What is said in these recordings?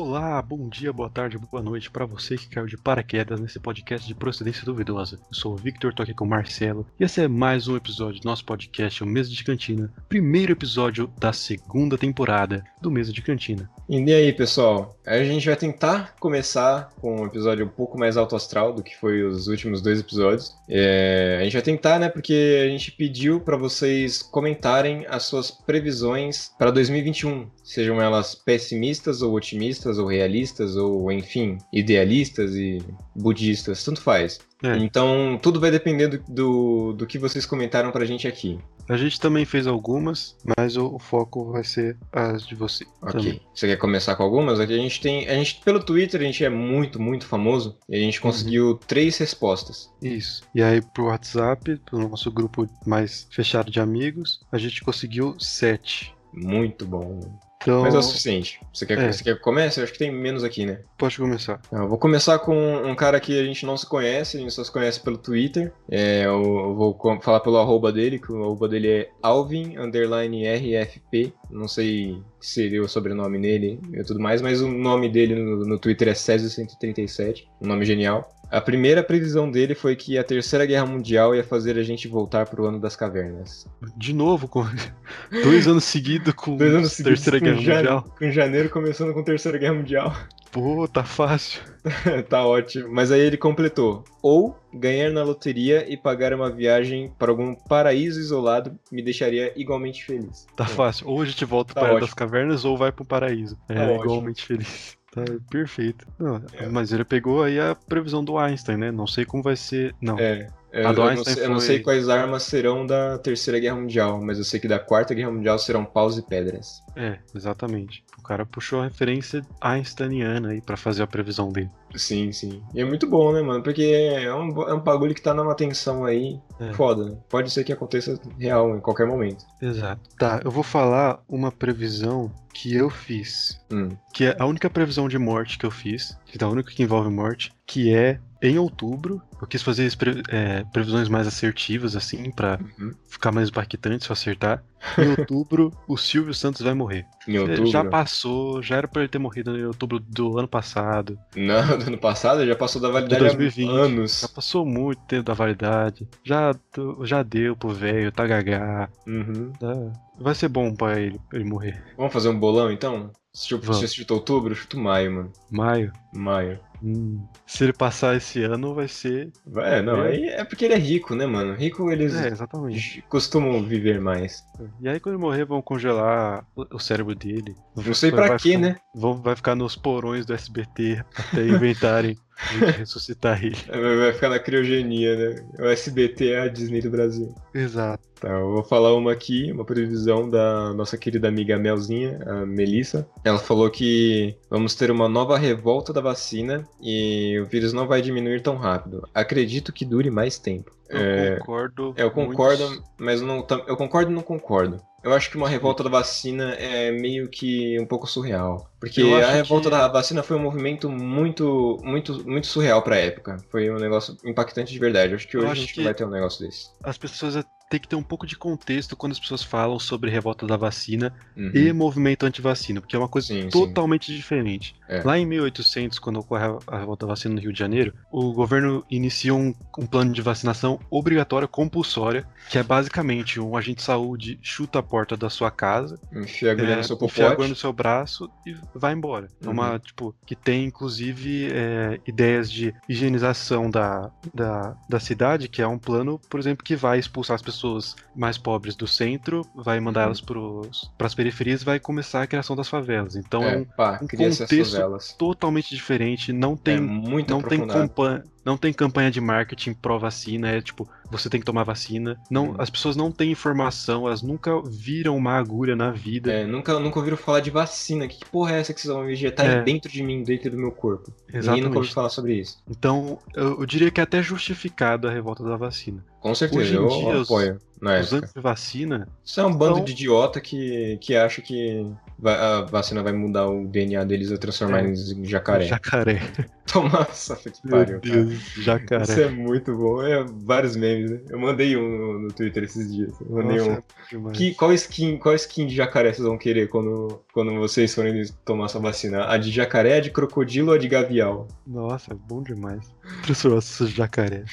Olá, bom dia, boa tarde, boa noite para você que caiu de paraquedas nesse podcast de procedência duvidosa. Eu sou o Victor, tô aqui com o Marcelo e esse é mais um episódio do nosso podcast, o Mesa de Cantina. Primeiro episódio da segunda temporada do Mesa de Cantina. E aí, pessoal? A gente vai tentar começar com um episódio um pouco mais alto astral do que foi os últimos dois episódios. É... A gente vai tentar, né? Porque a gente pediu para vocês comentarem as suas previsões para 2021, sejam elas pessimistas ou otimistas ou realistas ou enfim idealistas e budistas, tanto faz. É. Então tudo vai depender do, do, do que vocês comentaram pra gente aqui. A gente também fez algumas, mas o, o foco vai ser as de você. Ok. também. Você quer começar com algumas? Aqui a gente tem. A gente, pelo Twitter, a gente é muito, muito famoso. E a gente conseguiu três respostas. Isso. E aí pro WhatsApp, pro nosso grupo mais fechado de amigos, a gente conseguiu sete. Muito bom. Então, Mas é o suficiente. Você quer, É. você quer que comece? Eu acho que tem menos aqui, né? pode começar. Eu vou começar com um cara que a gente não se conhece, a gente só se conhece pelo Twitter. É, eu, vou falar pelo arroba dele, que o arroba dele é Alvin underline RFP. Não sei se seria o sobrenome nele e tudo mais, mas o nome dele no, no Twitter é Césio137, um nome genial. A primeira previsão dele foi que a Terceira Guerra Mundial ia fazer a gente voltar pro ano das cavernas. De novo, com dois anos seguidos com Dois anos seguidos Terceira com Guerra Mundial. Com janeiro começando com Terceira Guerra Mundial. Pô, tá fácil. tá ótimo. Mas aí ele completou. Ou ganhar na loteria e pagar uma viagem para algum paraíso isolado me deixaria igualmente feliz. Tá É. fácil. Ou a gente volta Tá para das cavernas ou vai pro paraíso. É Tá ótimo. igualmente feliz. Tá perfeito. Não, É. Mas ele pegou aí a previsão do Einstein, né? Não sei como vai ser. Não. É. é, eu, do não sei, eu não foi- sei quais armas serão da Terceira Guerra Mundial, mas eu sei que da Quarta Guerra Mundial serão paus e pedras. É, exatamente. O cara puxou a referência einsteiniana aí pra fazer a previsão dele. Sim, sim. E é muito bom, né, mano? Porque é um, é um bagulho que tá numa tensão aí É. foda. né? Pode ser que aconteça real em qualquer momento. Exato. Tá, eu vou falar uma previsão que eu fiz. Hum. Que é a única previsão de morte que eu fiz. Que é a única que envolve morte. Que é em outubro. Eu quis fazer pre- é, previsões mais assertivas, assim, pra Uhum. ficar mais impactante se eu acertar. Em outubro, o Silvio Santos vai morrer. Em outubro. Já passou, já era pra ele ter morrido em outubro do ano passado. Não, do ano passado já passou da De validade 2020. há anos. Já passou muito tempo da validade. Já, já deu pro velho, tá gagá. Uhum. Tá- Vai ser bom pra ele, ele morrer. Vamos fazer um bolão então? Se eu, se eu chuto outubro, eu chuto maio, mano. Maio. Maio. Hum, se ele passar esse ano, vai ser. É, não, É. aí é porque ele é rico, né, mano? Rico eles É, exatamente. costumam viver mais. E aí, quando ele morrer, vão congelar o cérebro dele. Não sei pra quê, ficar- né? Vão, vai ficar nos porões do SBT até inventarem ressuscitar ele. Vai vai ficar na criogenia, né? O SBT é a Disney do Brasil. Exato. Tá, eu vou falar uma aqui, uma previsão da nossa querida amiga Melzinha, a Melissa. Ela falou que vamos ter uma nova revolta da vacina e o vírus não vai diminuir tão rápido. Acredito que dure mais tempo. Eu É, concordo. Eu concordo, muito. mas não, eu concordo e não concordo. Eu acho que uma revolta da vacina é meio que um pouco surreal. Porque a revolta que- da vacina foi um movimento muito, muito, muito surreal pra época. Foi um negócio impactante de verdade. Eu acho que Eu hoje acho a gente que- vai ter um negócio desse. As pessoas têm que ter um pouco de contexto quando as pessoas falam sobre revolta da vacina Uhum. e movimento anti-vacina, porque é uma coisa Sim, sim. totalmente diferente. É. Lá em 1800, quando ocorre a- revolta da vacina no Rio de Janeiro, o governo inicia um, um plano de vacinação obrigatória, compulsória, que é basicamente um agente de saúde chuta a porta da sua casa, Enfia a agulha é, no seu enfia a popote. no seu braço e vai embora. É Uhum. uma, tipo, que tem inclusive é, ideias de higienização da, da, da cidade, que é um plano, por exemplo, que vai expulsar as pessoas mais pobres do centro, vai mandar Uhum. elas para as periferias e vai começar a criação das favelas. Então é, É, um um contexto totalmente diferente, não É tem muito não tem, não tem campanha de marketing pró-vacina, é tipo, você tem que tomar vacina. Não, Hum. As pessoas não têm informação, elas nunca viram uma agulha na vida. É, nunca, nunca ouviram falar de vacina. Que, que porra é essa que vocês vão injetar É. dentro de mim, dentro do meu corpo? Ninguém Exatamente. nunca ouviu falar sobre isso. Então, eu, eu diria que é até justificado a revolta da vacina. Com certeza, Hoje eu dia, apoio. Na Os anti-vacina, Isso é um bando Então- de idiota que, que acha que a vacina vai mudar o DNA deles e transformar É. eles em jacaré. jacaré. Toma essa que Meu pariu, cara. Deus, jacaré. Isso é muito bom. É vários memes, né? Eu mandei um no, Twitter esses dias. Eu mandei Nossa, um. é. Que, qual, skin, qual skin de jacaré vocês vão querer quando, quando vocês forem tomar essa vacina? A de jacaré, a de crocodilo ou a de gavial? Nossa, é bom demais. Transformar esses jacaré.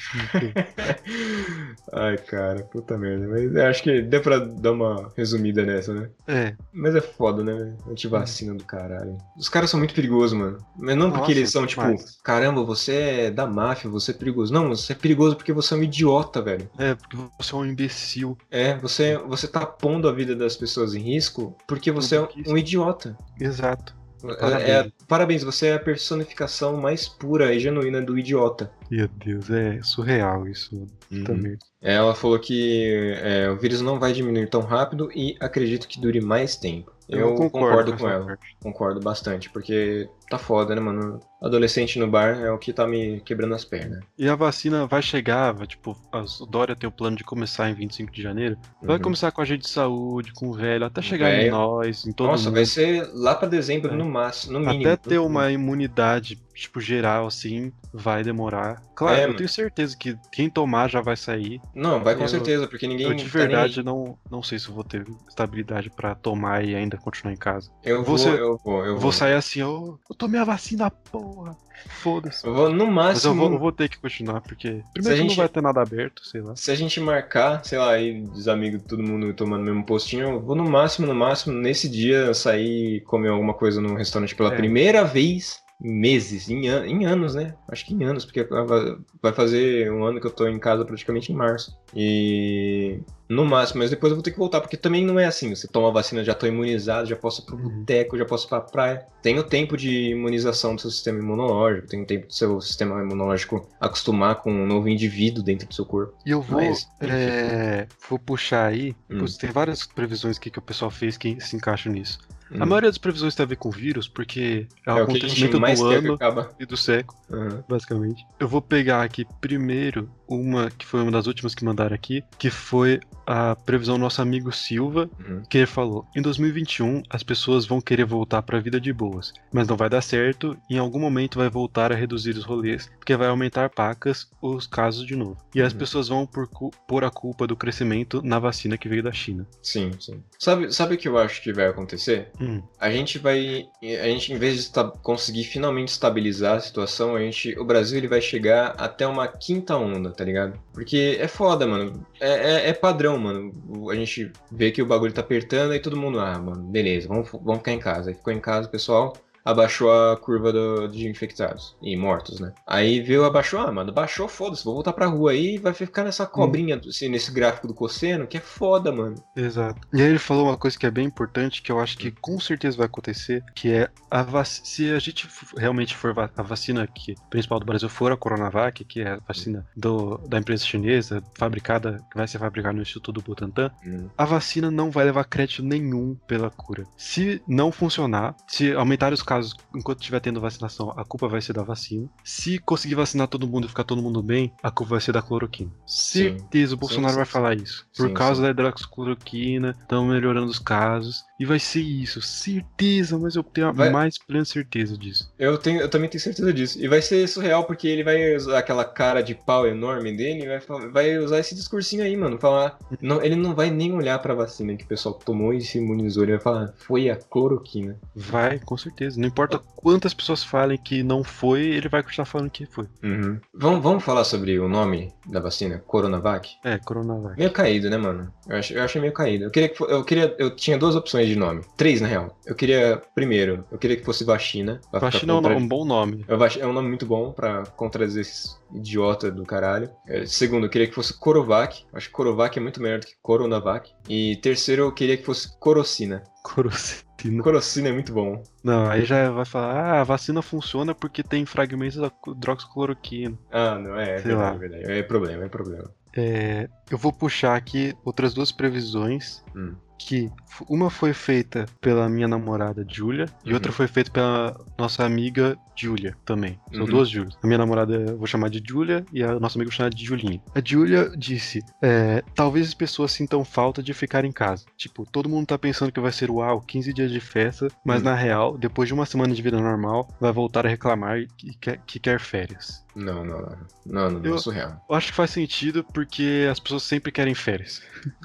Ai, cara, puta merda. Mas eu acho que deu pra dar uma resumida nessa, né? É, Mas é foda, né? Antivacina do caralho. Os caras são muito perigosos, mano. Mas não porque Nossa, eles são, tipo, caramba, você é da máfia, você é perigoso. Não, você é perigoso porque você é um idiota, velho. é, porque você é um imbecil. É, você, você tá pondo a vida das pessoas em risco porque você é um idiota. Exato. Parabéns. Parabéns. É, parabéns, você é a personificação mais pura e genuína do idiota. Meu Deus, é surreal isso. Uhum. Também. Ela falou que é, o vírus não vai diminuir tão rápido e acredito que dure mais tempo. Eu, concordo, com essa ela. parte. Concordo bastante, porque tá foda, né, mano? Adolescente no bar é o que tá me quebrando as pernas. E a vacina vai chegar, vai, tipo, o Dória tem o plano de começar em 25 de janeiro. Vai Uhum. começar com a gente de saúde, com o velho, até chegar Velho. em nós, em todo Nossa, mundo. vai ser lá pra dezembro É. no máximo, no mínimo. Até ter uma imunidade, tipo, geral, assim, vai demorar. Claro, É, eu mano. tenho certeza que quem tomar já vai sair. Não, vai com Eu- certeza, porque ninguém Eu de tá verdade não, não sei se eu vou ter estabilidade pra tomar e ainda continuar em casa. Eu vou, Você- eu vou, eu vou. vou sair assim, eu, eu tomei a vacina, porra. Foda-se. Eu vou no Mas eu máximo. vou, eu vou ter que continuar, porque primeiro gente- não vai ter nada aberto, sei lá. Se a gente marcar, sei lá, aí os amigos, todo mundo tomando o mesmo postinho, eu vou no máximo, no máximo, nesse dia sair comer alguma coisa num restaurante pela É. primeira vez meses, em, an- em anos, né? Acho que em anos, porque vai- fazer um ano que eu tô em casa praticamente em março. E no máximo, mas depois eu vou ter que voltar, porque também não é assim, você toma a vacina, já tô imunizado, já posso ir pro Uhum. boteco, já posso ir pra praia. Tem o tempo de imunização do seu sistema imunológico, tem o tempo do seu sistema imunológico acostumar com um novo indivíduo dentro do seu corpo. E eu vou, Mas, é, vou puxar aí. Hum. tem várias previsões aqui que o pessoal fez que se encaixam nisso. Hum. A maioria das previsões tem a ver com vírus, porque é o É o acontecimento mais do ano acaba. e do século, Aham. basicamente. Eu vou pegar aqui primeiro uma que foi uma das últimas que mandaram aqui, que foi a previsão do nosso amigo Silva, Uhum. que ele falou: em 2021 as pessoas vão querer voltar pra vida de boas, mas não vai dar certo em algum momento vai voltar a reduzir os rolês, porque vai aumentar pacas os casos de novo. E as Uhum. pessoas vão por pôr a culpa do crescimento na vacina que veio da China. Sim, sim. Sabe, sabe o que eu acho que vai acontecer? Hum, A gente vai. A gente, em vez de conseguir finalmente estabilizar a situação, a gente. O Brasil ele vai chegar até uma quinta onda, tá ligado? Porque é foda, mano. É, é- é padrão, mano. O- A gente vê que o bagulho tá apertando e todo mundo, ah, mano, beleza, vamos, vamos ficar em casa. Aí ficou em casa, o pessoal. Abaixou a curva do- de infectados e mortos, né? Aí viu, abaixou, ah, mano, baixou, foda-se, vou voltar pra rua aí e vai ficar nessa cobrinha, assim, nesse gráfico do cosseno, que é foda, mano. exato. E aí ele falou uma coisa que é bem importante, que eu acho que com certeza vai acontecer, que é a vac... se a gente realmente for va- a vacina que principal do Brasil for a Coronavac, que é a vacina do, da empresa chinesa, fabricada, que vai ser fabricada no Instituto Butantan, Hum. a vacina não vai levar crédito nenhum pela cura. Se não funcionar, se aumentar os casos enquanto estiver tendo vacinação, a culpa vai ser da vacina. Se conseguir vacinar todo mundo e ficar todo mundo bem, a culpa vai ser da cloroquina. Certeza o Bolsonaro sim, vai sim. falar isso. Por Sim, causa sim. da hidroxicloroquina, estão melhorando os casos. E vai ser isso. Certeza, mas eu tenho a Vai- mais plena certeza disso. Eu, tenho, eu também tenho certeza disso. E vai ser surreal porque ele vai usar aquela cara de pau enorme dele e vai, vai usar esse discursinho aí, mano. Falar. Não, ele não vai nem olhar pra vacina que o pessoal tomou e se imunizou. Ele vai falar, foi a cloroquina. Vai, com certeza. Não importa quantas pessoas falem que não foi, ele vai continuar falando que foi. Uhum. Vamos, vamos falar sobre o nome da vacina? Coronavac? É, Coronavac. Meio caído, né, mano? Eu, ach, eu achei meio caído. Eu queria, eu queria. Eu tinha duas opções de nome. Três, na real. Eu queria. Primeiro, eu queria que fosse vacina. pra ficar Vacina é um, contra- bom nome. É um nome muito bom pra contradizer esses idiota do caralho. É, Segundo, eu queria que fosse Corovac. Acho que Corovac é muito melhor do que Coronavac. E terceiro, eu queria que fosse Corocina. Corocina. Corocina é muito bom. Não, aí já vai falar, ah, a vacina funciona porque tem fragmentos da hidroxicloroquina. Ah, não, é, é Sei lá. verdade, é verdade. É problema, é problema. É, eu vou puxar aqui outras duas previsões Hum. Que uma foi feita pela minha namorada Julia e Uhum. outra foi feita pela nossa amiga Julia também. São Uhum. duas Julias. A minha namorada eu vou chamar de Julia e a nossa amiga eu vou chamar de Julinha. A Julia disse: é, talvez as pessoas sintam falta de ficar em casa. Tipo, todo mundo tá pensando que vai ser uau, 15 dias de festa, mas Hum. na real, depois de uma semana de vida normal, vai voltar a reclamar que quer, que quer férias. Não, não, não. Não, não, não, Eu- surreal. Eu acho que faz sentido porque as pessoas sempre querem férias.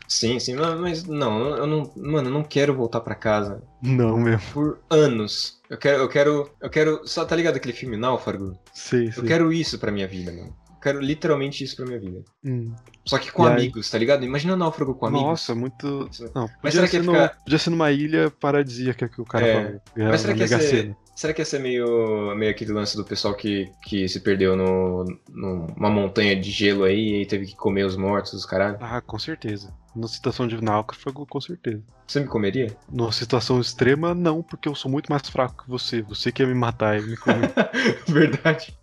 Sim, sim, mas não, eu não. Mano, eu não quero voltar pra casa Não mesmo. por anos. Eu quero, eu quero, eu quero. Só tá ligado aquele filme Náufrago? Sei, Eu quero isso pra minha vida, mano. Eu quero literalmente isso pra minha vida. Hum. Só que com E aí? amigos, tá ligado? Imagina náufrago com amigos. Nossa, muito. Não, Mas será que ia no- ficar- podia ser numa ilha paradisíaca que o cara É. falou. Ganhava Mas será que ia ser-. Será que ia ser meio, meio aquele lance do pessoal que, que se perdeu no, numa montanha de gelo aí e aí teve que comer os mortos, os caralho? Ah, com certeza. Na situação de náufrago, com certeza. Você me comeria? Numa situação extrema, não, porque eu sou muito mais fraco que você. Você que ia me matar e me comer. Verdade.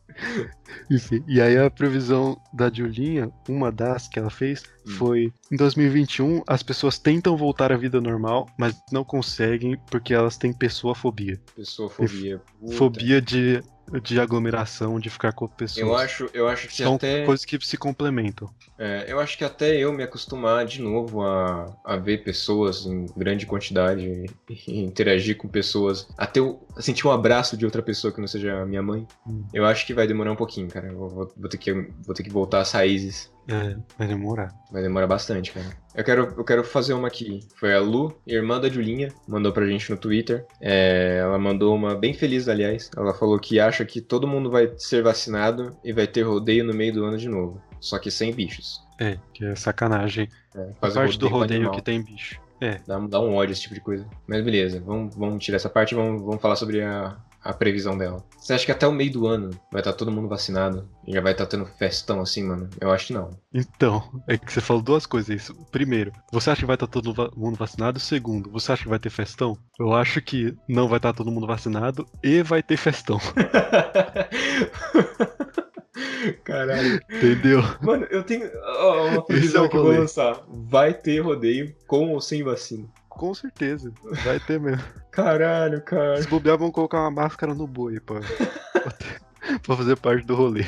Enfim. E aí a previsão da Julinha, uma das que ela fez. Foi em 2021 as pessoas tentam voltar à vida normal, mas não conseguem porque elas têm pessoafobia. Pessoafobia. Puta. Fobia de, de aglomeração, de ficar com pessoas. Eu acho, eu acho que São até. coisas que se complementam. É, eu acho que até eu me acostumar de novo a, a ver pessoas em grande quantidade e, interagir com pessoas, até eu sentir um abraço de outra pessoa que não seja a minha mãe, Hum. eu acho que vai demorar um pouquinho, cara. Eu vou, vou ter, que, vou ter que voltar às raízes. É, vai demorar. Vai demorar bastante, cara. Eu quero, eu quero fazer uma aqui. Foi a Lu, irmã da Julinha, mandou pra gente no Twitter. É, ela mandou uma bem feliz, aliás. Ela falou que acha que todo mundo vai ser vacinado e vai ter rodeio no meio do ano de novo. Só que sem bichos. É, que é sacanagem. É, A parte do com rodeio que tem bicho. É, Dá, dá um ódio esse tipo de coisa. Mas beleza, vamos, vamos tirar essa parte e vamos, vamos falar sobre a, a previsão dela. Você acha que até o meio do ano vai estar todo mundo vacinado? E já vai estar tendo festão assim, mano? Eu acho que não. então, é que você falou duas coisas isso. Primeiro, você acha que vai estar todo va- mundo vacinado? Segundo, você acha que vai ter festão? Eu acho que não vai estar todo mundo vacinado e vai ter festão. Caralho. Entendeu? Mano, eu tenho ó, uma é previsão o que eu vou lançar. Vai ter rodeio com ou sem vacina. Com certeza. Vai ter mesmo. Caralho, cara. Se bobear, vão colocar uma máscara no boi ter- pra fazer parte do rolê.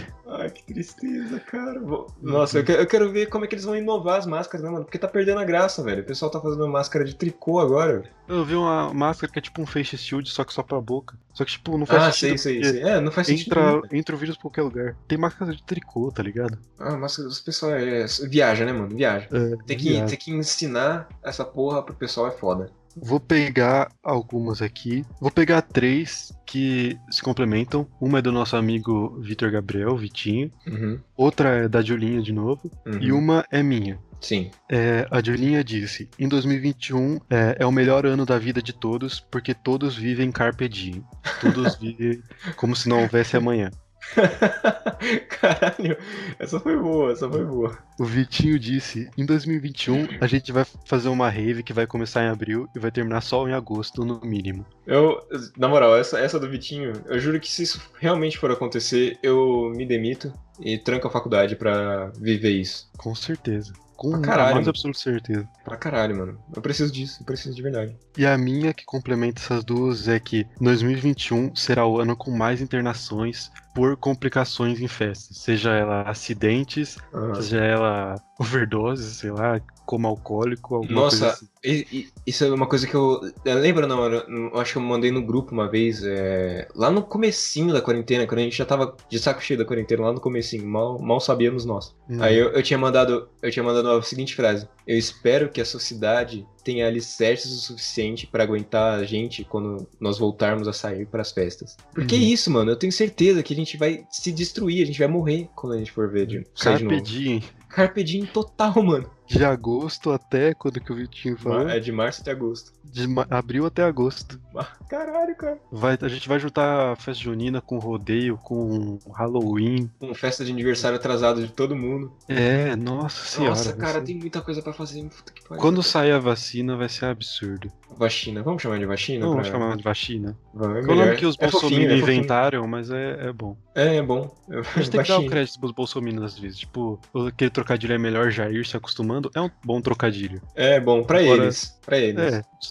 Tristeza, cara. Nossa, eu quero, eu quero ver como é que eles vão inovar as máscaras, né, mano? Porque tá perdendo a graça, velho. O pessoal tá fazendo máscara de tricô agora. Eu vi uma máscara que é tipo um face shield, só que só pra boca. Só que, tipo, não faz Ah, sentido. sei, sei, porque sei. É, não faz sentido. Entra, nenhum. entra o vírus pra qualquer lugar. Tem máscara de tricô, tá ligado? Ah, mas os pessoal é... viaja, né, mano? Viaja. É, Tem que, viado. tem que ensinar essa porra pro pessoal é foda. Vou pegar algumas aqui. Vou pegar três que se complementam. Uma é do nosso amigo Vitor Gabriel, Vitinho. Uhum. Outra é da Julinha de novo. uhum. E uma é minha. Sim. É, a Julinha disse: em 2021 é, é o melhor ano da vida de todos, porque todos vivem carpe diem. Todos vivem como se não houvesse amanhã. Caralho, essa foi boa, essa foi boa. O Vitinho disse: em 2021 a gente vai fazer uma rave que vai começar em abril e vai terminar só em agosto, no mínimo. Eu, na moral, essa, essa do Vitinho, eu juro que se isso realmente for acontecer, eu me demito e tranco a faculdade pra viver isso. Com certeza. Com Pra a mais absoluta certeza. Pra caralho, mano. Eu preciso disso, eu preciso de verdade. E a minha que complementa essas duas é que 2021 será o ano com mais internações por complicações em festas, seja ela acidentes, seja ela overdose, sei lá, como alcoólico, alguma Nossa, coisa assim. E- e- isso é uma coisa que eu. eu lembro, não, eu, eu acho que eu mandei no grupo uma vez, é, lá no comecinho da quarentena, quando a gente já tava de saco cheio da quarentena, lá no comecinho, mal, mal sabíamos nós. Hum. Aí eu, eu tinha mandado. Eu tinha mandado a seguinte frase. Eu espero que a sociedade tenha alicerces o suficiente pra aguentar a gente quando nós voltarmos a sair pras festas. Porque é Uhum. isso, mano. Eu tenho certeza que a gente vai se destruir, a gente vai morrer quando a gente for ver de sair de novo. diem, Carpe diem total, mano. de agosto até quando que o Vitinho falou? É de março até agosto. De ma- abril até agosto. Caralho, cara. Vai, a gente vai juntar a festa junina com rodeio, com Halloween. Com festa de aniversário atrasado de todo mundo. É, nossa senhora. Nossa, cara, ser- tem muita coisa pra fazer. Puta que pariu. Quando sair a vacina vai ser absurdo. Vacina, vamos chamar de vacina? Não pra... vamos chamar de vacina. Vamos, é o nome que os é bolsominions é inventaram, mas é, é bom. É, é bom. A gente tem que dar o crédito pros bolsominions às vezes. Tipo, aquele trocadilho é melhor já ir se acostumando. É um bom trocadilho. É bom pra Agora- eles. Pra eles.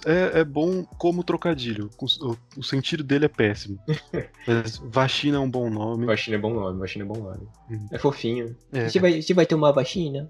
É, é, é bom como trocadilho. O, o sentido dele é péssimo. Mas vacina é um bom nome. Vacina é bom nome, vacina é bom nome. Uhum. É fofinho. É, vai, você vai tomar vacina?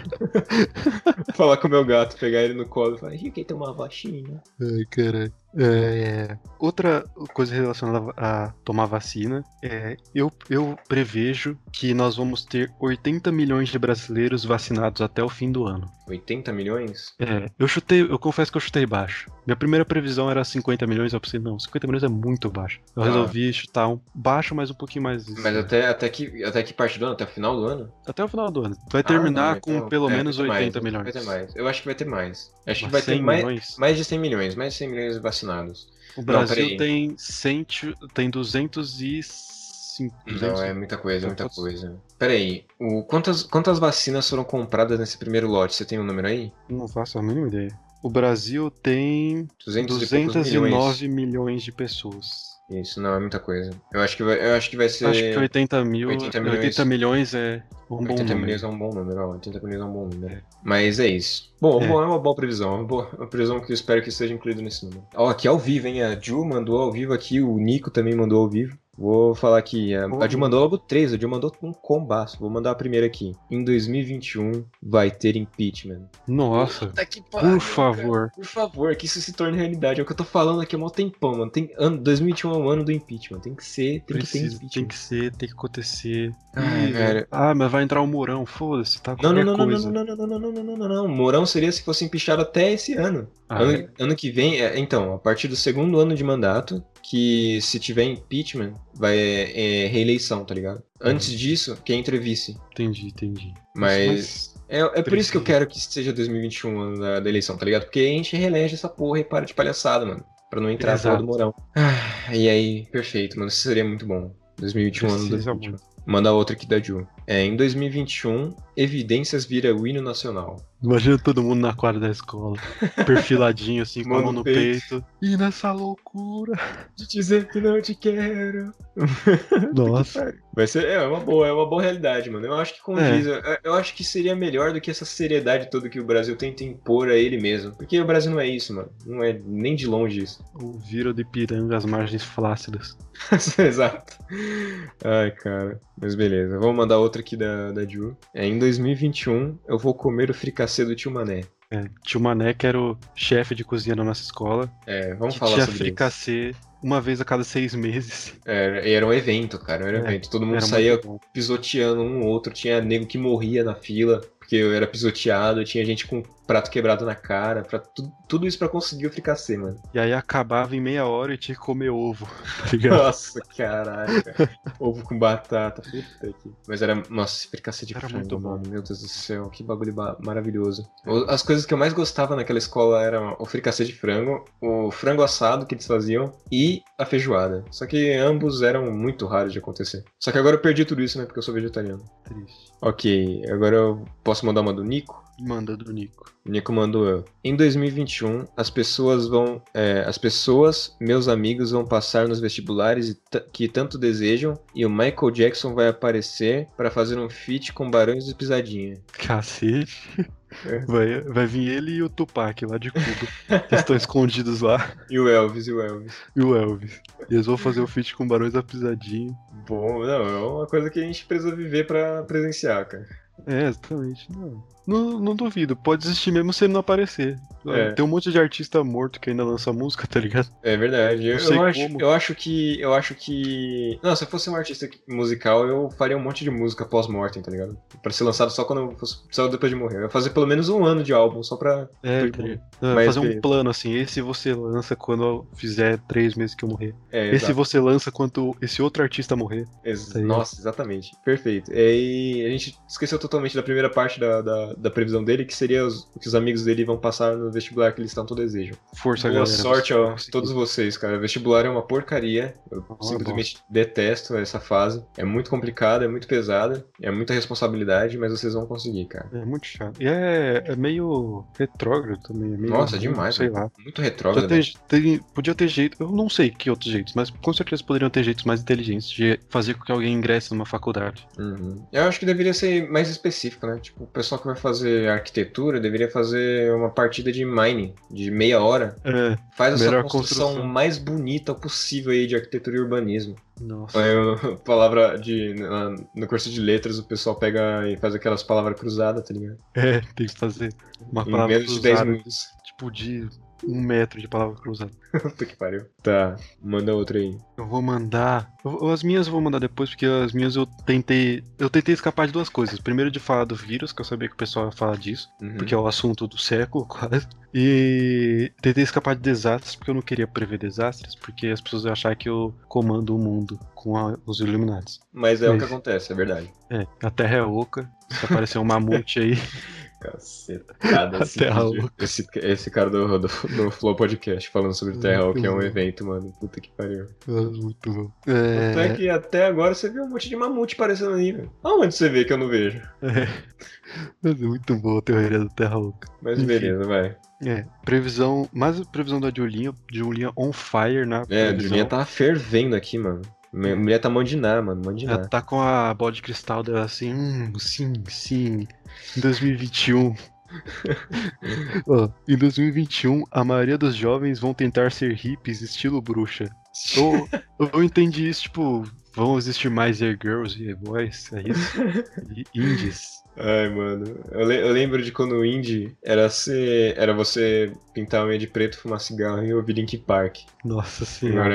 Falar com o meu gato, pegar ele no colo e falar, "Ih, quer tomar vacina? Ai, caralho. É. Outra coisa relacionada a tomar vacina é eu, eu prevejo que nós vamos ter 80 milhões de brasileiros vacinados até o fim do ano. 80 milhões? É, eu chutei, eu confesso que eu chutei baixo. Minha primeira previsão era 50 milhões, eu pensei, não, 50 milhões é muito baixo. Eu Ah. resolvi chutar um baixo, mas um pouquinho mais. Mas até, até, que, até que parte do ano? Até o final do ano? Até o final do ano. Vai terminar Ah, não, com então- pelo é, menos vai ter 80 mais, milhões. Vai ter mais. Eu acho que vai ter mais. Acho que vai ter 100 mais, mais de 100 milhões. Mais de 100 milhões vacinados. O Brasil peraí. tem 100, tem 205. Não, é muita coisa, muita Quantos? coisa. Pera aí, o, quantas, quantas vacinas foram compradas nesse primeiro lote? Você tem um número aí? Não faço a mínima ideia. O Brasil tem 200 e poucos 209 milhões de pessoas. Isso, não, é muita coisa. Eu acho que vai, eu acho que vai ser... Acho que 80 mil. 80 80 milhões. milhões, é um bom 80 número. milhões é um bom número, ó. 80 milhões é um bom número. Mas é isso. Bom, É. é uma boa previsão. Uma, boa, uma previsão que eu espero que seja incluído nesse número. Ó, aqui ao vivo, hein? A Ju mandou ao vivo aqui, o Nico também mandou ao vivo. Vou falar aqui. A, a Ju mandou logo três, a Ju mandou um combaço. Vou mandar a primeira aqui. Em 2021 vai ter impeachment. Nossa, Puta que por pariu, favor. Por favor, que isso se torne realidade. É o que eu tô falando aqui há mó tempão, mano. Tem, ano, 2021 é o ano do impeachment. Tem que ser, tem que ter impeachment. tem que ser, tem que acontecer. Ai, Ih, velho. Ah, mas vai entrar o Mourão, foda-se, tá Não, não, não, não, não, coisa. não, não, não, não, não, não, não, não. Mourão seria se fosse empichado até esse ano. Ah, ano, é? ano que vem, é, então, a partir do segundo ano de mandato, que se tiver impeachment, vai é, é reeleição, tá ligado? Antes disso, quem entra vice. Entendi, entendi. Mas é, é por isso que eu Precisa. quero que seja 2021 o ano da, da eleição, tá ligado? Porque a gente reelege essa porra e para de palhaçada, mano. Pra não entrar a porra Exato. do Mourão. Ah, e aí, perfeito, mano. Isso seria muito bom. 2021 ano do Precisa impeachment. muito. Manda outra aqui da Ju. É, em 2021, evidências vira o hino nacional. Imagina todo mundo na quadra da escola, perfiladinho assim, com a Mão no no peito. E nessa loucura. De dizer que não te quero. Nossa. Vai ser, é uma boa, é uma boa realidade, mano. Eu acho que condiz, É. eu, eu acho que seria melhor do que essa seriedade toda que o Brasil tenta impor a ele mesmo. Porque o Brasil não é isso, mano. Não é nem de longe isso. O viro de piranga às margens flácidas. Exato. Ai, cara. Mas beleza. Vamos mandar outra aqui da, da Ju. É, em 2021, eu vou comer o fricassê do tio Mané. É, tio Mané, que era o chefe de cozinha da nossa escola, É, vamos falar tinha sobre isso. fricassê uma vez a cada seis meses. Era, era um evento, cara. Era um É, evento. Todo mundo saía pisoteando um ou outro, tinha nego que morria na fila, porque eu era pisoteado, tinha gente com prato quebrado na cara, pra tu- tudo isso pra conseguir o fricassê, mano. E aí acabava em meia hora e tinha que comer ovo, tá? Nossa, caralho, cara. Ovo com batata, puta aqui. Mas era, nossa, fricassê de Era frango, muito bom. mano, meu Deus do céu, que bagulho ba- maravilhoso. As coisas que eu mais gostava naquela escola eram o fricassê de frango, o frango assado que eles faziam e a feijoada. Só que ambos eram muito raros de acontecer. Só que agora eu perdi tudo isso, né, porque eu sou vegetariano. Triste. Ok, agora eu posso mandar uma do Nico? Manda do Nico. O Nico mandou eu. Em 2021, as pessoas vão. é, as pessoas, meus amigos, vão passar nos vestibulares e que tanto desejam. E o Michael Jackson vai aparecer para fazer um feat com Barões do Pisadinha. Cacete. É. Vai, vai vir ele e o Tupac lá de Cuba. Eles estão escondidos lá. E o Elvis, e o Elvis. E o Elvis. E eles vão fazer o feat com Barões da Pisadinha. Bom, não, é uma coisa que a gente precisa viver pra presenciar, cara. É, exatamente. Não. Não, não duvido. Pode existir mesmo se ele não aparecer. É. Tem um monte de artista morto que ainda lança música, tá ligado? É verdade. Eu, eu acho, eu acho que. Eu acho que. Não, se eu fosse um artista musical, eu faria um monte de música pós-mortem, tá ligado? Pra ser lançado só quando eu fosse. Só depois de morrer. Eu ia fazer pelo menos um ano de álbum, só pra. É, tá? Não, Mas fazer um plano assim. Esse você lança quando eu fizer três meses que eu morrer. É, esse exato. você lança quando esse outro artista morrer. Ex- Tá? Nossa, exatamente. Perfeito. E aí, a gente esqueceu totalmente da primeira parte da, da, da previsão dele, que seria os, o que os amigos dele vão passar no vestibular que eles tanto desejam. Força, Boa galera. sorte, conseguir. todos vocês, cara. Vestibular é uma porcaria. Eu Ah, simplesmente detesto essa fase. É muito complicada, é muito pesada, é muita responsabilidade, mas vocês vão conseguir, cara. É muito chato. E é, é meio retrógrado também. é meio- Nossa, demais, Sei lá. Muito retrógrado. ter, ter- podia ter jeito, eu não sei que outros jeitos, mas com certeza poderiam ter jeitos mais inteligentes de fazer com que alguém ingresse numa faculdade. Uhum. Eu acho que deveria ser mais específico, né? Tipo, o pessoal que vai fazer arquitetura deveria fazer uma partida de mining de meia hora. É, Faz a construção, construção. mais bonita possível aí de arquitetura e urbanismo. nossa. Eu- palavra de. na- no curso de letras, o pessoal pega e faz aquelas palavras cruzadas, tá ligado? É, tem que fazer uma Em palavra menos de 10 cruzada, minutos. tipo de um metro de palavra cruzada. Puta que pariu. Tá, manda outra aí. Eu vou mandar. eu- as minhas eu vou mandar depois, porque as minhas eu tentei. Eu tentei escapar de duas coisas. Primeiro de falar do vírus, que eu sabia que o pessoal ia falar disso, Uhum. porque é o assunto do século, quase. E tentei escapar de desastres, porque eu não queria prever desastres, porque as pessoas iam achar que eu comando o mundo com a- os Illuminati. Mas é o que acontece, é verdade. É, a Terra é oca. Se aparecer um mamute aí. Caceta. Cada A Terra. Oca. esse, esse cara do, do, do Flow Podcast falando sobre Terra Oca é um bom. evento, mano. Puta que pariu. Muito bom. Até É, que até agora você viu um monte de mamute aparecendo ali, velho. Aonde você vê que eu não vejo? é muito boa a teoria da Terra oca. Mas Enfim. beleza, vai. É, previsão. Mais a previsão da Julinha. Julinha on fire na É, a. Julinha tá fervendo aqui, mano. Minha mulher tá mandinar, mano. Mandinar. Ela tá com a bola de cristal dela assim, hum, sim, sim. Em 2021. Ó, em 2021, a maioria dos jovens vão tentar ser hippies estilo bruxa. Eu, eu entendi isso, tipo, vão existir mais air girls e air boys, é isso? E indies. Ai, mano. Eu, le- eu lembro de quando o indie era ser. Era você pintar unha de preto, fumar cigarro e ouvir Link Park. Nossa Agora, senhora.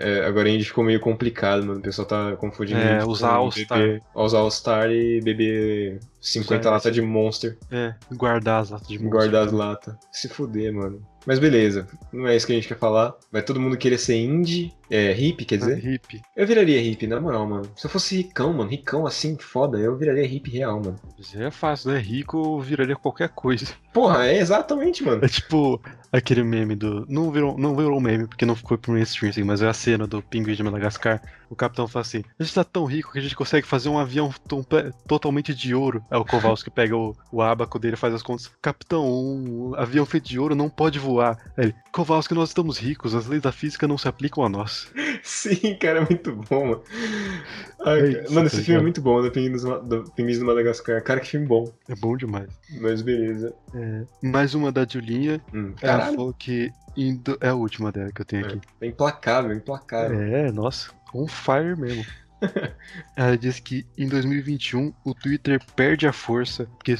é, é- agora indie ficou meio complicado, mano. O pessoal tá confundindo. É, usar All-Star. Usar All-Star e beber 50 Usar latas de Monster. É, guardar as latas de monstro. Guardar as latas. Se fuder, mano. Mas beleza, não é isso que a gente quer falar. Vai todo mundo querer ser indie, é, hippie, quer Ah, dizer? hippie. Eu viraria hippie, na moral, mano. Se eu fosse ricão, mano, ricão assim, foda, eu viraria hippie real, mano. Mas é fácil, né? Rico viraria qualquer coisa. Porra, é exatamente, mano. É tipo aquele meme do. Não virou, não virou meme porque não ficou pro mainstream, assim, mas é a cena do pinguim de Madagascar. O capitão fala assim: A gente tá tão rico que a gente consegue fazer um avião totalmente de ouro. Aí o Kowalski pega o, o abaco dele e faz as contas: Capitão, um avião feito de ouro não pode voar. Aí ele: Kowalski, nós estamos ricos, as leis da física não se aplicam a nós. Sim, cara, é muito bom, mano. Ai, É isso, mano, tá esse filme é muito bom, do Pinguins do, Pinguins do Madagascar. Cara, que filme bom. É bom demais. Mas beleza. É, mais uma da Julinha. Hum, Ela falou que. indo- É a última dela que eu tenho aqui. É implacável, implacável. É, nossa, on fire mesmo. Ela disse que em 2021 o Twitter perde a força porque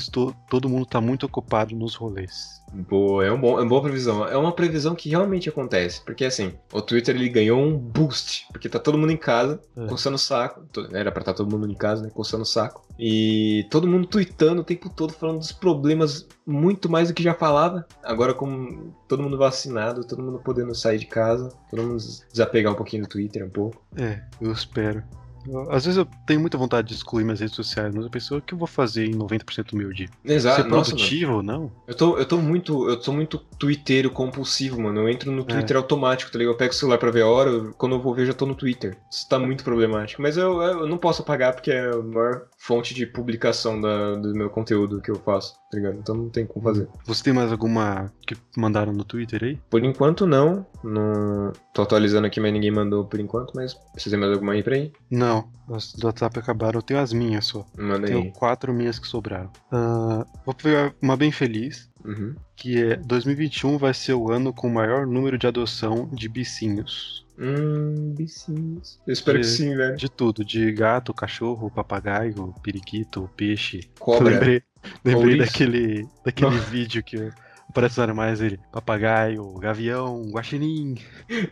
todo mundo tá muito ocupado nos rolês. Boa, é, um bom, é uma boa previsão. É uma previsão que realmente acontece. Porque assim, o Twitter ele ganhou um boost. Porque tá todo mundo em casa, É. coçando o saco. Era pra estar todo mundo em casa, né? Coçando o saco. E todo mundo tweetando o tempo todo, falando dos problemas muito mais do que já falava. Agora, com todo mundo vacinado, todo mundo podendo sair de casa, todo mundo desapegar um pouquinho do Twitter um pouco. É, eu espero. Eu- Às vezes eu tenho muita vontade de excluir minhas redes sociais, mas eu penso o que eu vou fazer em 90% do meu dia? Exato, Ser nossa, produtivo ou não? Eu tô, eu tô muito, eu tô muito twitteiro compulsivo, mano. Eu entro no Twitter automático, tá ligado? Eu pego o celular pra ver a hora, eu- quando eu vou ver já tô no Twitter. Isso tá muito problemático. Mas eu, eu não posso apagar porque é a maior fonte de publicação da- do meu conteúdo que eu faço, tá ligado? Então não tem como fazer. Você tem mais alguma que mandaram no Twitter aí? Por enquanto não. não... Tô atualizando aqui, mas ninguém mandou por enquanto, mas têm mais alguma aí pra aí? Não, as do WhatsApp acabaram, eu tenho as minhas só. Manda Tenho aí. quatro minhas que sobraram. Ah, vou pegar uma bem feliz, Uhum. que é 2021 vai ser o ano com o maior número de adoção de bicinhos. Hum, bicinhos. Eu espero que De- sim, velho. De tudo, de gato, cachorro, papagaio, periquito, peixe. Cobra. Lembrei, lembrei daquele, daquele Não. vídeo que aparece os animais ele. Papagaio, gavião, guaxinim.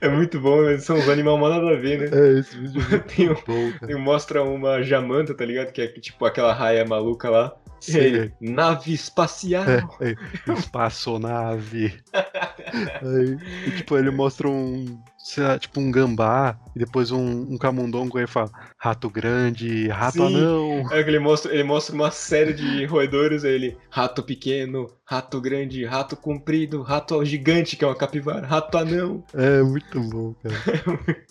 É muito bom, eles são os animais mal nada a ver, né? É, esse vídeo é muito Tem um- bom. E mostra uma jamanta, tá ligado? Que é tipo aquela raia maluca lá. Sei. aí, nave espacial. É, é, espaçonave. Aí, e, tipo, ele mostra um sei lá, tipo um gambá, e depois um, um camundongo aí fala rato grande, rato Sim. anão. É que ele mostra, ele mostra uma série de roedores, aí ele, rato pequeno, rato grande, rato comprido, rato gigante, que é uma capivara, rato anão. É muito bom, cara.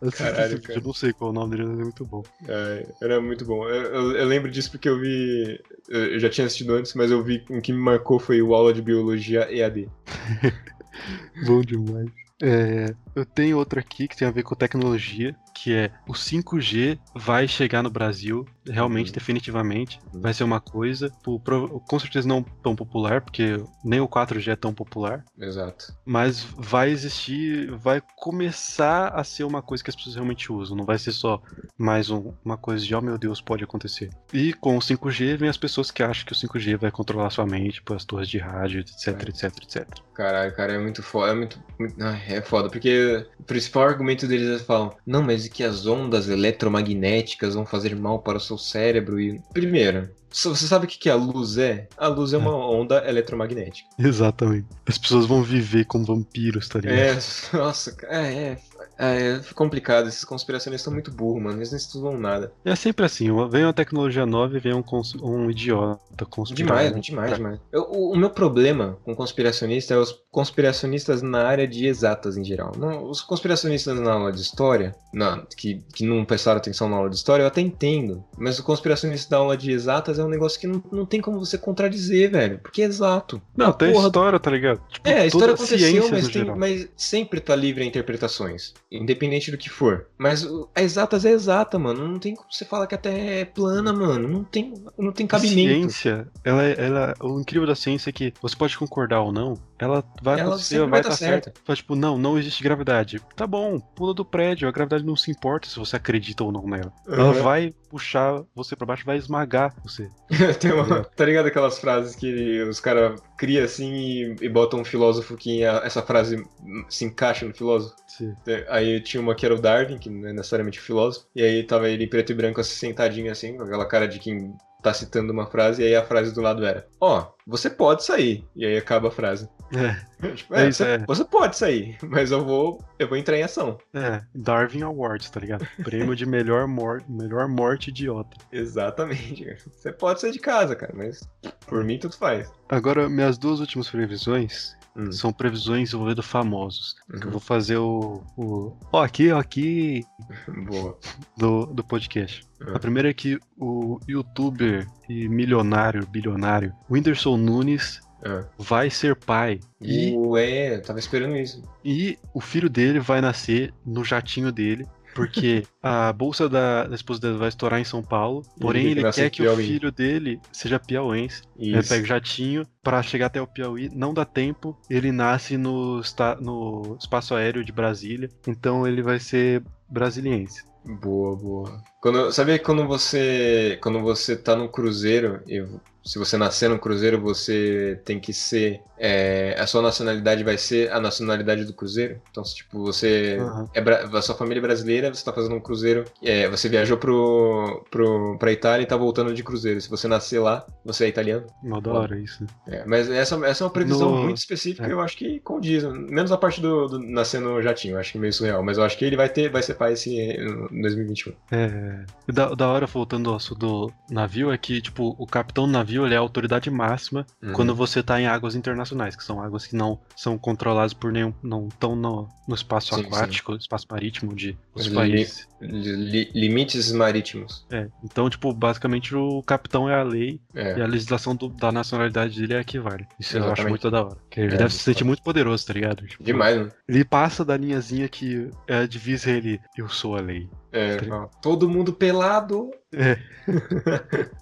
Assisti Caralho, cara. eu não sei qual é o nome dele, mas é muito bom. É, era muito bom. Eu, eu- eu lembro disso porque eu vi. Eu eu já tinha assistido antes, mas eu vi. O que me marcou foi o aula de biologia EAD. Bom demais. É, eu tenho outro aqui que tem a ver com tecnologia, que é o 5G vai chegar no Brasil, realmente, Uhum. definitivamente. Uhum. Vai ser uma coisa, com certeza não tão popular, porque nem o 4G é tão popular, Exato. mas vai existir, vai começar a ser uma coisa que as pessoas realmente usam, não vai ser só mais um- uma coisa de, oh meu Deus, pode acontecer. E com o 5G vem as pessoas que acham que o 5G vai controlar sua mente, por as torres de rádio, etc, É. etc, etc. Caralho, cara, é muito foda. É muito. muito- é foda, porque o principal argumento deles é falam: não, mas e que as ondas eletromagnéticas vão fazer mal para o seu cérebro? E. Primeiro, você sabe o que a luz é? A luz é uma onda eletromagnética. Exatamente. As pessoas vão viver como vampiros, tá ligado? É, nossa, cara, é, é, é complicado. Esses conspiracionistas estão muito burros, mano. Eles não estudam nada. É sempre assim, vem uma tecnologia nova e vem um, cons- um idiota conspirar. Demais, demais, demais. Eu- o, o meu problema com conspiracionista é os conspiracionistas na área de exatas em geral. Não, os conspiracionistas na aula de história, na- que, que não prestaram atenção na aula de história, eu até entendo. Mas o conspiracionista da aula de exatas é um negócio que não, não tem como você contradizer, velho. Porque é exato. Não, tem Porra, história, tá ligado? Tipo, É, a história aconteceu, mas, tem- mas sempre tá livre a interpretações. Independente do que for. Mas a exatas é exata, mano. Não tem como você falar que a Terra é plana, mano. Não tem, não tem A cabimento. ciência, ela, é- ela, o incrível da ciência é que você pode concordar ou não, ela vai Ela acontecer, vai vai tá estar certa. Fala, tipo, não, não existe gravidade. Tá bom, pula do prédio, a gravidade não se importa se você acredita ou não nela. Ela Uhum. vai puxar você pra baixo, vai esmagar você. Tem uma- tá ligado aquelas frases que os caras criam assim e, e botam um filósofo que a- essa frase se encaixa no filósofo? Sim. Aí tinha uma que era o Darwin, que não é necessariamente filósofo, e aí tava ele em preto e branco assim, sentadinho assim, com aquela cara de quem tá citando uma frase, e aí a frase do lado era: Ó, você pode sair. E aí acaba a frase. É, Tipo, É é, isso, você, é. você pode sair, mas eu vou, eu vou entrar em ação. é, Darwin Awards, tá ligado? Prêmio de melhor, mor melhor morte idiota. Exatamente. Você pode sair de casa, cara, mas por mim tudo faz. Agora, minhas duas últimas previsões Hum. são previsões envolvendo famosos. Que eu Uhum. vou fazer o. o... Ó, aqui, ó, aqui Boa. do, do podcast. Uhum. A primeira é que o youtuber e milionário, bilionário, Whindersson Nunes Ah. vai ser pai. E, Ué, eu tava esperando isso. e o filho dele vai nascer no jatinho dele. Porque a bolsa da, da esposa dele vai estourar em São Paulo. Porém, ele nascer quer que o Piauí. filho dele seja piauense. Ele pega o jatinho pra chegar até o Piauí, não dá tempo. Ele nasce no, no espaço aéreo de Brasília, então ele vai ser brasiliense. Boa, boa. Quando, sabia que quando você, quando você tá no cruzeiro, e se você nascer no cruzeiro, você tem que ser. é, a sua nacionalidade vai ser a nacionalidade do cruzeiro? Então, se tipo, você. Aham. É, a sua família é brasileira, você tá fazendo um cruzeiro. é, você viajou pro, pro, pra Itália e tá voltando de cruzeiro. Se você nascer lá, você é italiano. Da hora isso. É, mas essa, essa é uma previsão No- muito específica, é. eu acho que condiz. Menos a parte do, do nascer no jatinho, eu acho que é meio surreal. Mas eu acho que ele vai ter, vai ser pai esse em 2021. É. e Da, da hora, voltando ao assunto do navio, é que, tipo, o capitão do navio ele é a autoridade máxima Uhum. quando você tá em águas internacionais, que são águas que não são controladas por nenhum. não estão no, no espaço Sim, aquático, espaço marítimo de os Li- países. Li- limites marítimos. É. Então, tipo, basicamente o capitão é a lei e É. a legislação do- da nacionalidade dele é a que vale. Isso eu acho Exatamente. muito da hora. Ele É, deve se sentir muito poderoso, tá ligado? Tipo, Demais, né? Ele passa da linhazinha que é a divisa ele, eu sou a lei. É, ó, todo mundo pelado. É.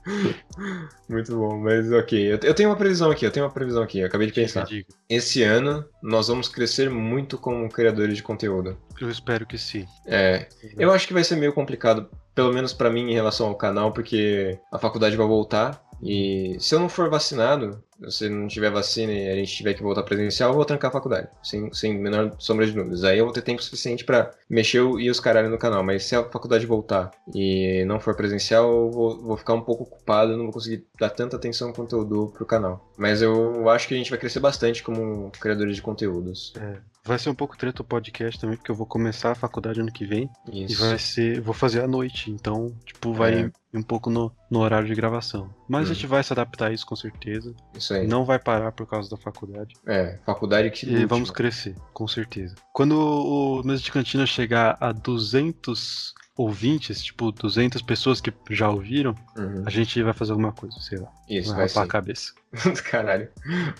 Muito bom, mas ok. Eu, eu tenho uma previsão aqui, eu tenho uma previsão aqui, eu acabei de pensar. Diga, Esse ano nós vamos crescer muito como criadores de conteúdo. Eu espero que sim. É, eu acho que vai ser meio complicado, pelo menos pra mim em relação ao canal, porque a faculdade vai voltar E se eu não for vacinado, se não tiver vacina e a gente tiver que voltar presencial, eu vou trancar a faculdade, sem, sem menor sombra de dúvidas. Aí eu vou ter tempo suficiente para mexer e os caralho no canal. Mas se a faculdade voltar e não for presencial, eu vou, vou ficar um pouco ocupado, não vou conseguir dar tanta atenção quanto eu dou pro canal. Mas eu acho que a gente vai crescer bastante como criadores de conteúdos. É. Vai ser um pouco treta o podcast também, porque eu vou começar a faculdade ano que vem. Isso. E vai ser. Vou fazer à noite. Então, tipo, vai É. um pouco no, no horário de gravação. Mas a Uhum. gente vai se adaptar a isso com certeza. Isso aí. Não vai parar por causa da faculdade. É, faculdade que E lute, vamos mano. crescer, com certeza. Quando o Mesa de Cantina chegar a 200 ouvintes, tipo 200 pessoas que já ouviram, Uhum. a gente vai fazer alguma coisa, sei lá. Isso, vai vai rapar a cabeça. Caralho.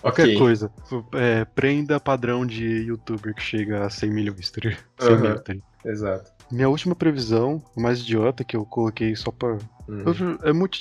Qualquer Ok. coisa. É, prenda padrão de youtuber que chega a 100 milhões, tá ligado? 100 Aham. mil, tá ligado? Exato. Minha última previsão, mais idiota, que eu coloquei só pra. Uhum. Eu- É muito,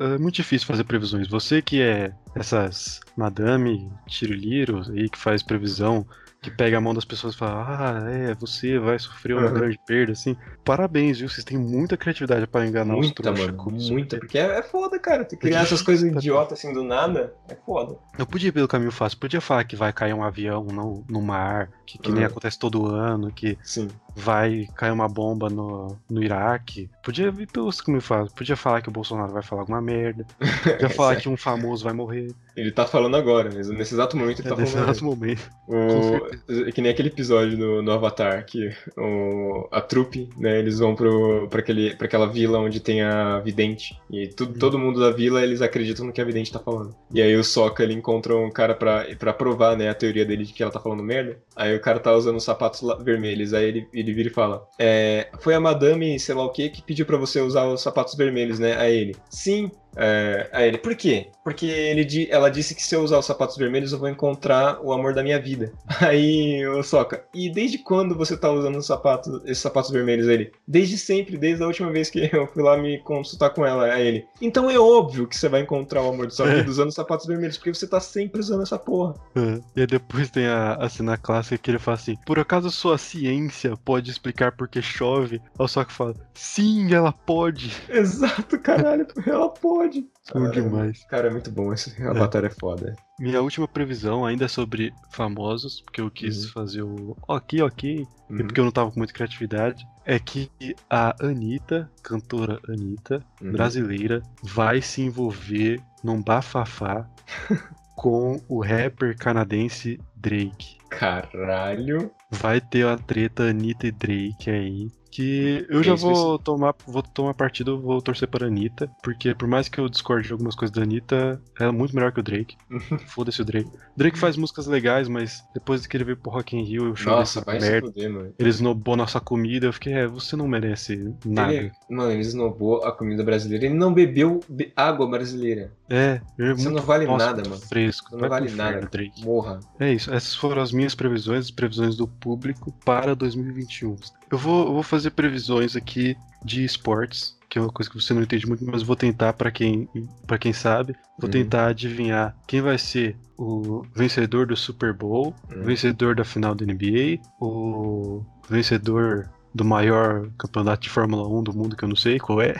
é muito difícil fazer previsões. Você que é essas madame tiroliros aí que faz previsão, que pega a mão das pessoas e fala, ah, é, você vai sofrer uma Uhum. grande perda, assim. Parabéns, viu? Vocês têm muita criatividade pra enganar os Muita, trouxas mano. Muita. Porque é, é foda, cara. Tu criar essas coisas idiotas assim do nada é foda. Eu podia ir pelo caminho fácil, podia falar que vai cair um avião no, no mar, que, que nem Uhum. acontece todo ano, que Sim. vai cair uma bomba no, no Iraque. Podia vir pelos caminhos fáceis. Podia falar que o Bolsonaro vai falar alguma merda. Podia falar que um famoso vai morrer. Ele tá falando agora, mesmo. Nesse exato momento ele tá nesse falando. exato momento. O, que nem aquele episódio no, no Avatar que o, a trupe, né, eles vão pro, pra, aquele, pra aquela vila onde tem a vidente. E tu, todo mundo da vila, eles acreditam no que a vidente tá falando. E aí o Sokka, ele encontra um cara pra, pra provar, né, a teoria dele de que ela tá falando merda. Aí o cara tá usando sapatos vermelhos. Aí ele, ele vira e fala, é, foi a madame, sei lá o que, que pediu pra você usar os sapatos vermelhos, né? Aí ele, sim. É, aí ele, por quê? Porque ele, ela disse que se eu usar os sapatos vermelhos eu vou encontrar o amor da minha vida. Aí o Soca, e desde quando você tá usando os sapatos, esses sapatos vermelhos? Ele, desde sempre, desde a última vez que eu fui lá me consultar com ela. Aí ele, então é óbvio que você vai encontrar o amor da sua vida usando os sapatos vermelhos, porque você tá sempre usando essa porra. É. E aí depois tem a, a cena clássica que ele fala assim: Por acaso sua ciência pode explicar por que chove? Aí o Sokka fala: Sim, ela pode. Exato, caralho, ela pode. Bom Cara, demais. Cara, é muito bom esse Avatar é foda. Minha última previsão ainda é sobre famosos, porque eu quis Uhum. fazer o ok, ok, e Uhum, porque eu não tava com muita criatividade, é que a Anitta, cantora Anitta, uhum. brasileira, vai se envolver num bafafá com o rapper canadense Drake. Caralho. Vai ter uma treta Anitta e Drake aí. Que eu É já isso, vou tomar, vou tomar partido, vou torcer para Anitta, porque por mais que eu discorde de algumas coisas da Anitta, ela é muito melhor que o Drake. Foda-se o Drake. Drake faz músicas legais, mas depois que ele veio pro Rock in Rio, eu chorei Nossa, vai se merda. fuder, mano. Ele snobou nossa comida, eu fiquei, é, você não merece nada. Ele, mano, ele esnobou a comida brasileira. Ele não bebeu be- água brasileira. É, é Você muito não vale nossa, nada, mano. Fresco. Você não Vai vale nada. Drake. Morra. É isso, essas foram as minhas previsões, as previsões do público para 2021. Eu vou, eu vou fazer previsões aqui de esportes, que é uma coisa que você não entende muito, mas vou tentar para quem, para quem sabe, vou Uhum. tentar adivinhar quem vai ser o vencedor do Super Bowl, Uhum. o vencedor da final da NBA, o vencedor do maior campeonato de Fórmula 1 do mundo que eu não sei qual é.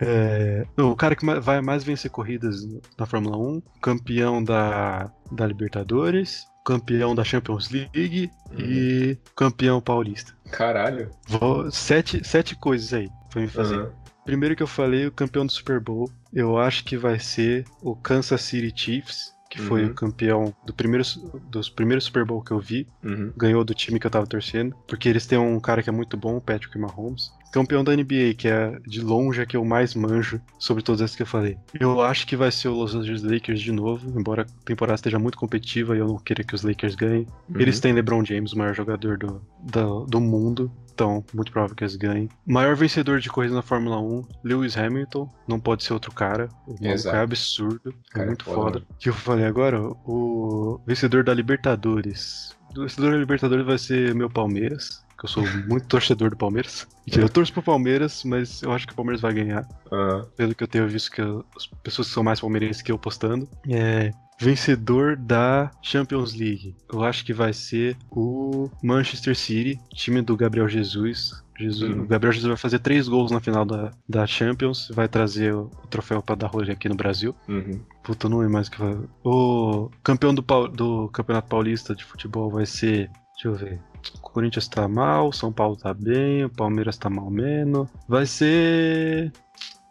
É, não, o cara que vai mais vencer corridas na Fórmula 1, campeão da, da Libertadores, campeão da Champions League e campeão paulista. Caralho. Vou, sete, sete coisas aí pra me fazer. Aham. Primeiro que eu falei, o campeão do Super Bowl, eu acho que vai ser o Kansas City Chiefs, que foi Uhum. o campeão do primeiro, dos primeiros Super Bowl que eu vi Uhum. ganhou do time que eu tava torcendo, porque eles têm um cara que é muito bom, o Patrick Mahomes. Campeão da NBA, que é de longe a que eu mais manjo sobre todas essas que eu falei. Eu acho que vai ser o Los Angeles Lakers de novo, embora a temporada esteja muito competitiva e eu não queira que os Lakers ganhem. Uhum. Eles têm LeBron James, o maior jogador do, do, do mundo, então muito provável que eles ganhem. Maior vencedor de corrida na Fórmula 1, Lewis Hamilton, não pode ser outro cara. O Exato. é absurdo, é Cara, muito foda. O que eu falei agora, o vencedor da Libertadores. O vencedor da Libertadores vai ser meu Palmeiras. Que eu sou muito torcedor do Palmeiras. Eu torço pro Palmeiras, mas eu acho que o Palmeiras vai ganhar. Aham. Pelo que eu tenho visto que eu- as pessoas que são mais palmeirenses que eu postando. É. Vencedor da Champions League. Eu acho que vai ser o Manchester City, time do Gabriel Jesus. Jesus Uhum. O Gabriel Jesus vai fazer três gols na final da, da Champions. Vai trazer o, o troféu pra dar rolê aqui no Brasil. Uhum. Puta, não lembro mais o que vai. O campeão do, do Campeonato Paulista de Futebol vai ser. Deixa eu ver. O Corinthians tá mal, São Paulo tá bem, o Palmeiras tá mal menos. Vai ser.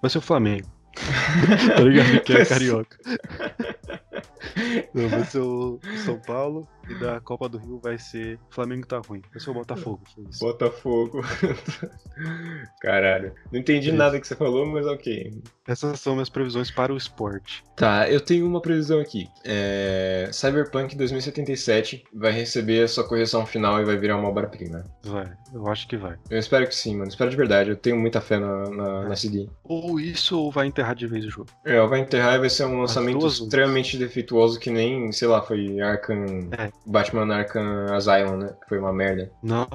Vai ser o Flamengo. tá ligado? Que é carioca. Não, vai ser o São Paulo e da Copa do Rio vai ser. Flamengo tá ruim. Vai ser o Botafogo. foi isso. Botafogo. Caralho. Não entendi Isso. nada que você falou, mas ok. Essas são minhas previsões para o esporte. Tá, eu tenho uma previsão aqui. É, Cyberpunk 2077 vai receber a sua correção final e vai virar uma obra-prima. Vai, eu acho que vai. Eu espero que sim, mano. Espero de verdade. Eu tenho muita fé na, na, na CD. Ou isso ou vai enterrar de vez o jogo. É, ela vai enterrar e vai ser um lançamento extremamente defeituoso que nem, sei lá, foi Arkham. É. Batman Arkham Asylum, né? Que foi uma merda. Não,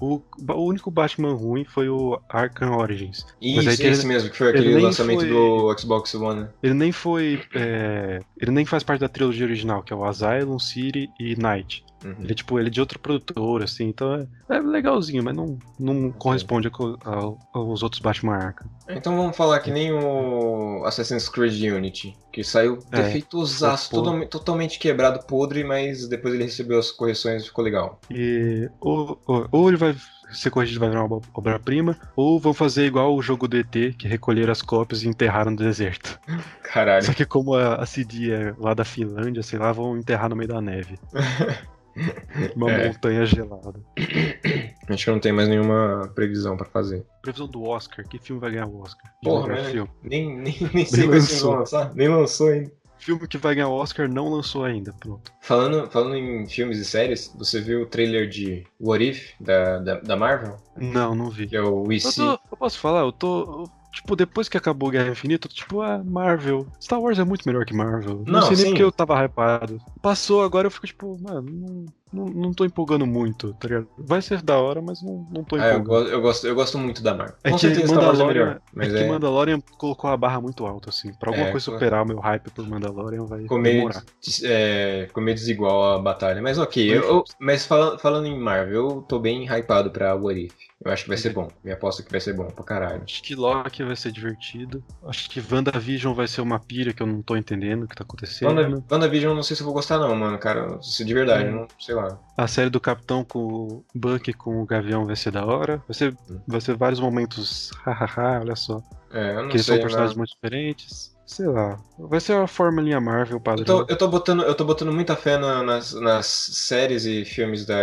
o, o único Batman ruim foi o Arkham Origins. Isso, aí que esse ele- mesmo, que foi ele aquele lançamento foi- do Xbox One. né? Ele nem foi. é, ele nem faz parte da trilogia original, que é o Asylum, City e Night. Uhum. Ele é tipo, ele é de outra produtora, assim, então é, é legalzinho, mas não, não corresponde ao- ao- aos outros Batman Arkham. Então vamos falar que nem o Assassin's Creed Unity, que saiu É, defeituosaço, podre. totalmente, quebrado, podre, mas depois ele recebeu as correções e ficou legal. E ou, ou, ou ele vai ser corrigido e vai virar uma obra-prima, ou vão fazer igual o jogo do ET, que recolheram as cópias e enterraram no deserto. Caralho. Só que como a, a CD é lá da Finlândia, sei lá, vão enterrar no meio da neve. Uma É. montanha gelada. Acho que eu não tenho mais nenhuma previsão pra fazer. Previsão do Oscar, que filme vai ganhar o Oscar? Porra, né? filme. Nem, nem, nem sei Nem eles lançou. vão lançar. Nem lançou ainda. Filme que vai ganhar o Oscar não lançou ainda, pronto. Falando, falando em filmes e séries, você viu o trailer de What If, da, da, da Marvel? Não, não vi. Que é o We Eu, See. tô, eu posso falar, eu tô. eu, tipo, depois que acabou Guerra Infinita, eu tipo, ah, Marvel. Star Wars é muito melhor que Marvel. Não, Não, sei nem sim. porque eu tava hypado. Passou, agora eu fico tipo, mano, não, não, não tô empolgando muito, tá ligado? Vai ser da hora, mas não, não tô Ah, eu, empolgando. gosto, eu, gosto, eu gosto muito da Marvel. É Com certeza Star Wars é Mandalorian, melhor. Mas é é, que Mandalorian colocou a barra muito alta, assim. Pra alguma É, coisa co- superar o meu hype por Mandalorian vai meio, demorar. é, meio desigual a batalha. Mas ok, eu- eu- mas falando, falando em Marvel, eu tô bem hypado pra What If. Eu acho que vai ser bom. Minha aposta é que vai ser bom pra caralho. Acho que Loki vai ser divertido. Acho que WandaVision vai ser uma pilha que eu não tô entendendo o que tá acontecendo. Wanda, WandaVision eu não sei se eu vou gostar não, mano, cara. Se de verdade, Hum. não sei lá. A série do Capitão com o Buck com o Gavião vai ser da hora. Vai ser, Hum. vai ser vários momentos, hahaha, olha só. É, eu não Que eles sei, são personagens mas- muito diferentes. Sei lá. Vai ser a formulinha Marvel Eu padrão. tô, eu tô botando, eu tô botando muita fé na- nas, nas séries e filmes da,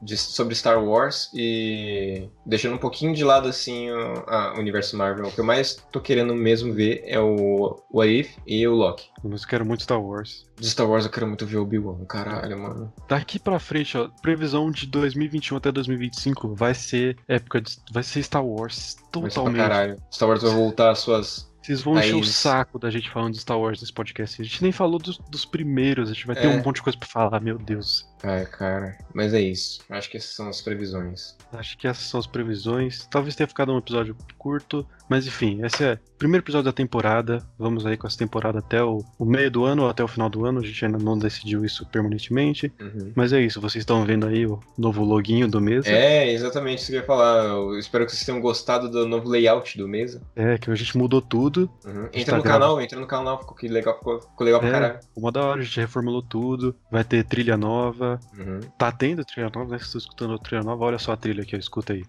de- sobre Star Wars e deixando um pouquinho de lado assim o a- universo Marvel. O que eu mais tô querendo mesmo ver é o What If e o Loki. Mas eu quero muito Star Wars. De Star Wars eu quero muito ver o Obi-Wan, caralho, mano. Daqui pra frente, ó, previsão de 2021 até 2025 vai ser época de, vai ser Star Wars Vai ser pra totalmente. caralho. Star Wars vai voltar às suas. Vocês vão encher o saco da gente falando de Star Wars nesse podcast. A gente nem falou dos, dos primeiros, a gente vai ter É. um monte de coisa pra falar, meu Deus. Ai, cara. Mas é isso. Acho que essas são as previsões. Acho que essas são as previsões. Talvez tenha ficado um episódio curto, mas enfim, esse é o primeiro episódio da temporada. Vamos aí com essa temporada até o, o meio do ano ou até o final do ano. A gente ainda não decidiu isso permanentemente. Uhum. Mas é isso, vocês estão vendo aí o novo loginho do mesa. É, exatamente isso que eu ia falar. Eu espero que vocês tenham gostado do novo layout do mesa. É, que a gente mudou tudo. Uhum. Entra no gravado. canal, entra no canal, ficou legal, ficou, ficou legal pra É. caralho. Uma da hora, a gente reformulou tudo. Vai ter trilha nova. Uhum. Tá tendo trilha nova, né? Se você escutando trilha nova, olha só a trilha aqui, ó, escuta aí.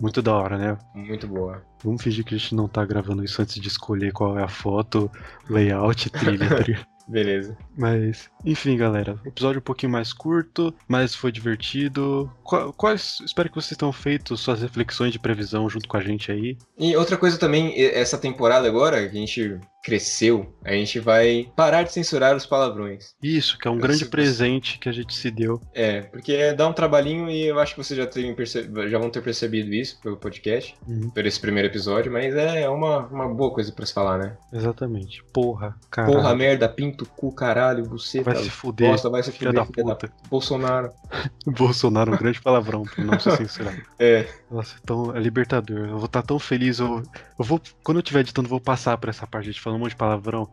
Muito da hora, né? Muito boa. Vamos fingir que a gente não tá gravando isso antes de escolher qual é a foto, layout, trilha, ligado? Beleza. Mas, enfim, galera. Episódio um pouquinho mais curto, mas foi divertido. Qua- Quais. Espero que vocês tenham feito suas reflexões de previsão junto com a gente aí. E outra coisa também, essa temporada agora, que a gente cresceu, a gente vai parar de censurar os palavrões. Isso, que é um Eu grande presente que a gente se deu. É, porque dá um trabalhinho e eu acho que vocês já, terem perce- já vão ter percebido isso pelo podcast, Uhum. por esse primeiro episódio, mas é uma, uma boa coisa pra se falar, né? Exatamente. Porra, caralho. Porra, merda, pinto, cu, caralho, buceta, vai se fuder. bosta, vai se fuder, da filha da puta. Bolsonaro. Bolsonaro, um grande palavrão por não ser censurado. É, Nossa, então é libertador. Eu vou estar tão feliz. Eu, eu vou, quando eu estiver editando, eu vou passar por essa parte de falando um monte de palavrão.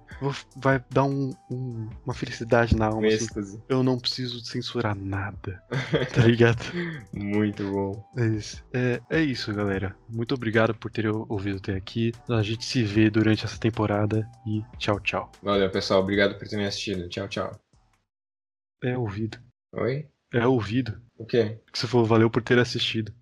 Vai dar um- um- uma felicidade na alma. Assim. Eu não preciso censurar nada. Tá ligado? Muito bom. É isso. É, é isso, galera. Muito obrigado por terem ouvido até aqui. A gente se vê durante essa temporada e tchau, tchau. Valeu, pessoal. Obrigado por terem assistido. Tchau, tchau. É ouvido. Oi? É ouvido. O quê? Que você falou, valeu por ter assistido.